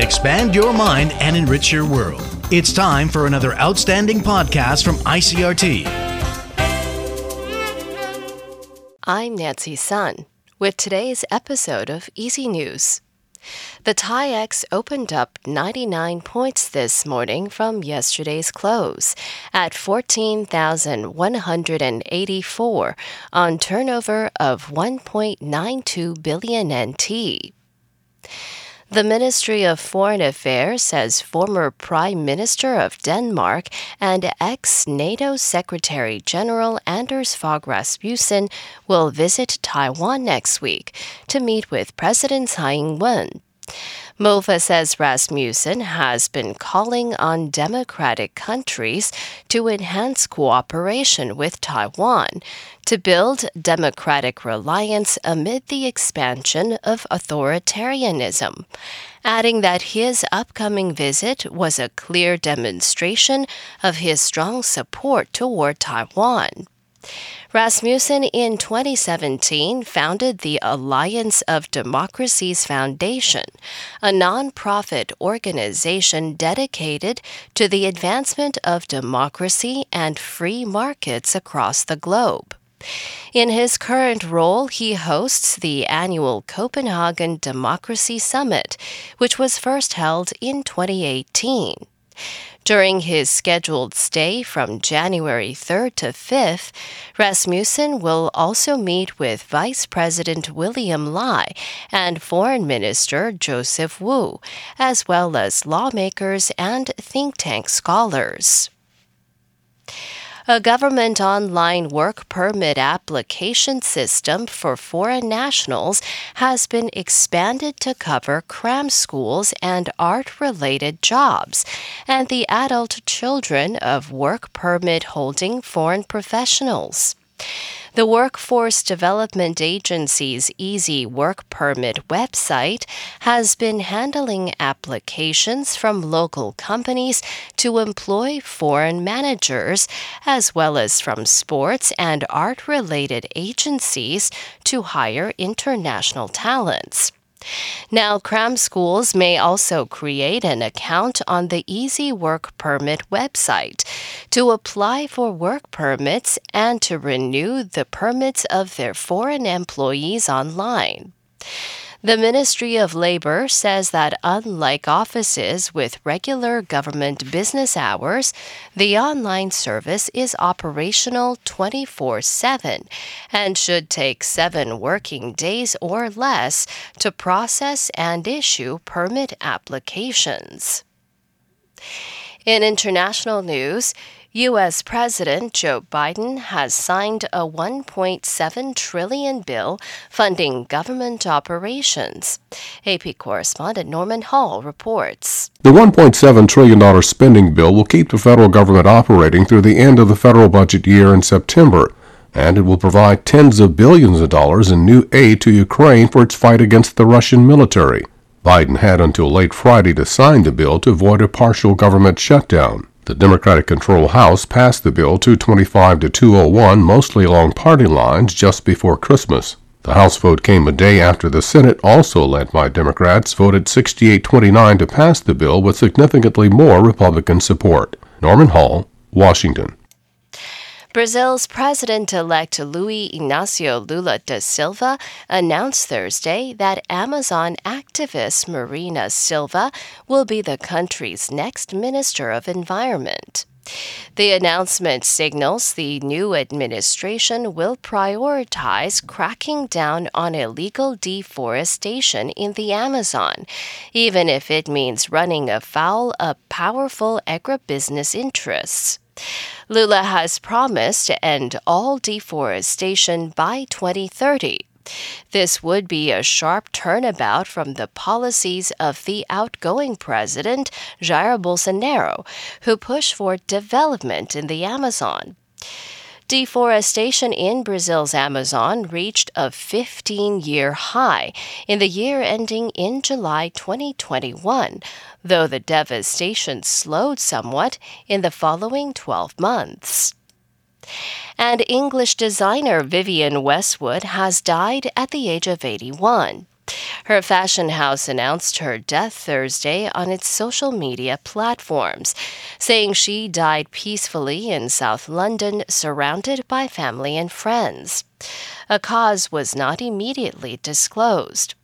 expand your mind, and enrich your world. It's time for another outstanding podcast from ICRT. I'm Nancy Sun with today's episode of EZ News. The TAIEX opened up 99 points this morning from yesterday's close at 14,184 on turnover of 1.92 billion NT. The Ministry of Foreign Affairs says former Prime Minister of Denmark and ex NATO Secretary General Anders Fogh Rasmussen will visit Taiwan next week to meet with President Tsai Ing wen. MOFA says Rasmussen has been calling on democratic countries to enhance cooperation with Taiwan to build democratic reliance amid the expansion of authoritarianism, adding that his upcoming visit was a clear demonstration of his strong support toward Taiwan. Rasmussen in 2017 founded the Alliance of Democracies Foundation, a nonprofit organization dedicated to the advancement of democracy and free markets across the globe. In his current role, he hosts the annual Copenhagen Democracy Summit, which was first held in 2018. During his scheduled stay from January 3rd to 5th, Rasmussen will also meet with Vice President William Lai and Foreign Minister Joseph Wu, as well as lawmakers and think tank scholars. A government online work permit application system for foreign nationals has been expanded to cover cram schools and art related jobs and the adult children of work permit holding foreign professionals. The Workforce Development Agency's EZ Work Permit website has been handling applications from local companies to employ foreign managers, as well as from sports and art related agencies to hire international talents. Now, cram schools may also create an account on the EZ Work Permit website to apply for work permits and to renew the permits of their foreign employees online. The Ministry of Labor says that unlike offices with regular government business hours, the online service is operational 24 7 and should take seven working days or less to process and issue permit applications. In international news, U.S. President Joe Biden has signed a 1.7 trillion bill funding government operations. AP correspondent Norman Hall reports. The $1.7 trillion spending bill will keep the federal government operating through the end of the federal budget year in September, and it will provide tens of billions of dollars in new aid to Ukraine for its fight against the Russian military. Biden had until late Friday to sign the bill to avoid a partial government shutdown. The Democratic controlled House passed the bill 225 to 201, mostly along party lines, just before Christmas. The House vote came a day after the Senate, also led by Democrats, voted 68 29 to pass the bill with significantly more Republican support. Norman Hall, Washington. Brazil's president elect Luiz Inácio Lula da Silva announced Thursday that Amazon activist Marina Silva will be the country's next Minister of Environment. The announcement signals the new administration will prioritize cracking down on illegal deforestation in the Amazon, even if it means running afoul of powerful agribusiness interests. Lula has promised to end all deforestation by 2030. This would be a sharp turnabout from the policies of the outgoing president, Jair Bolsonaro, who pushed for development in the Amazon. Deforestation in Brazil's Amazon reached a 15 year high in the year ending in July 2021, though the devastation slowed somewhat in the following 12 months. And English designer Vivienne Westwood has died at the age of 81. Her fashion house announced her death Thursday on its social media platforms, saying she died peacefully in South London, surrounded by family and friends. A cause was not immediately disclosed.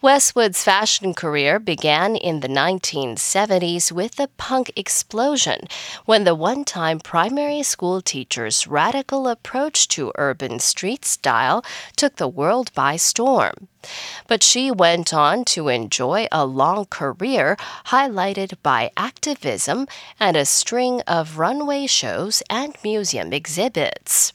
Westwood's fashion career began in the 1970s with the punk explosion, when the one time primary school teacher's radical approach to urban street style took the world by storm. But she went on to enjoy a long career highlighted by activism and a string of runway shows and museum exhibits.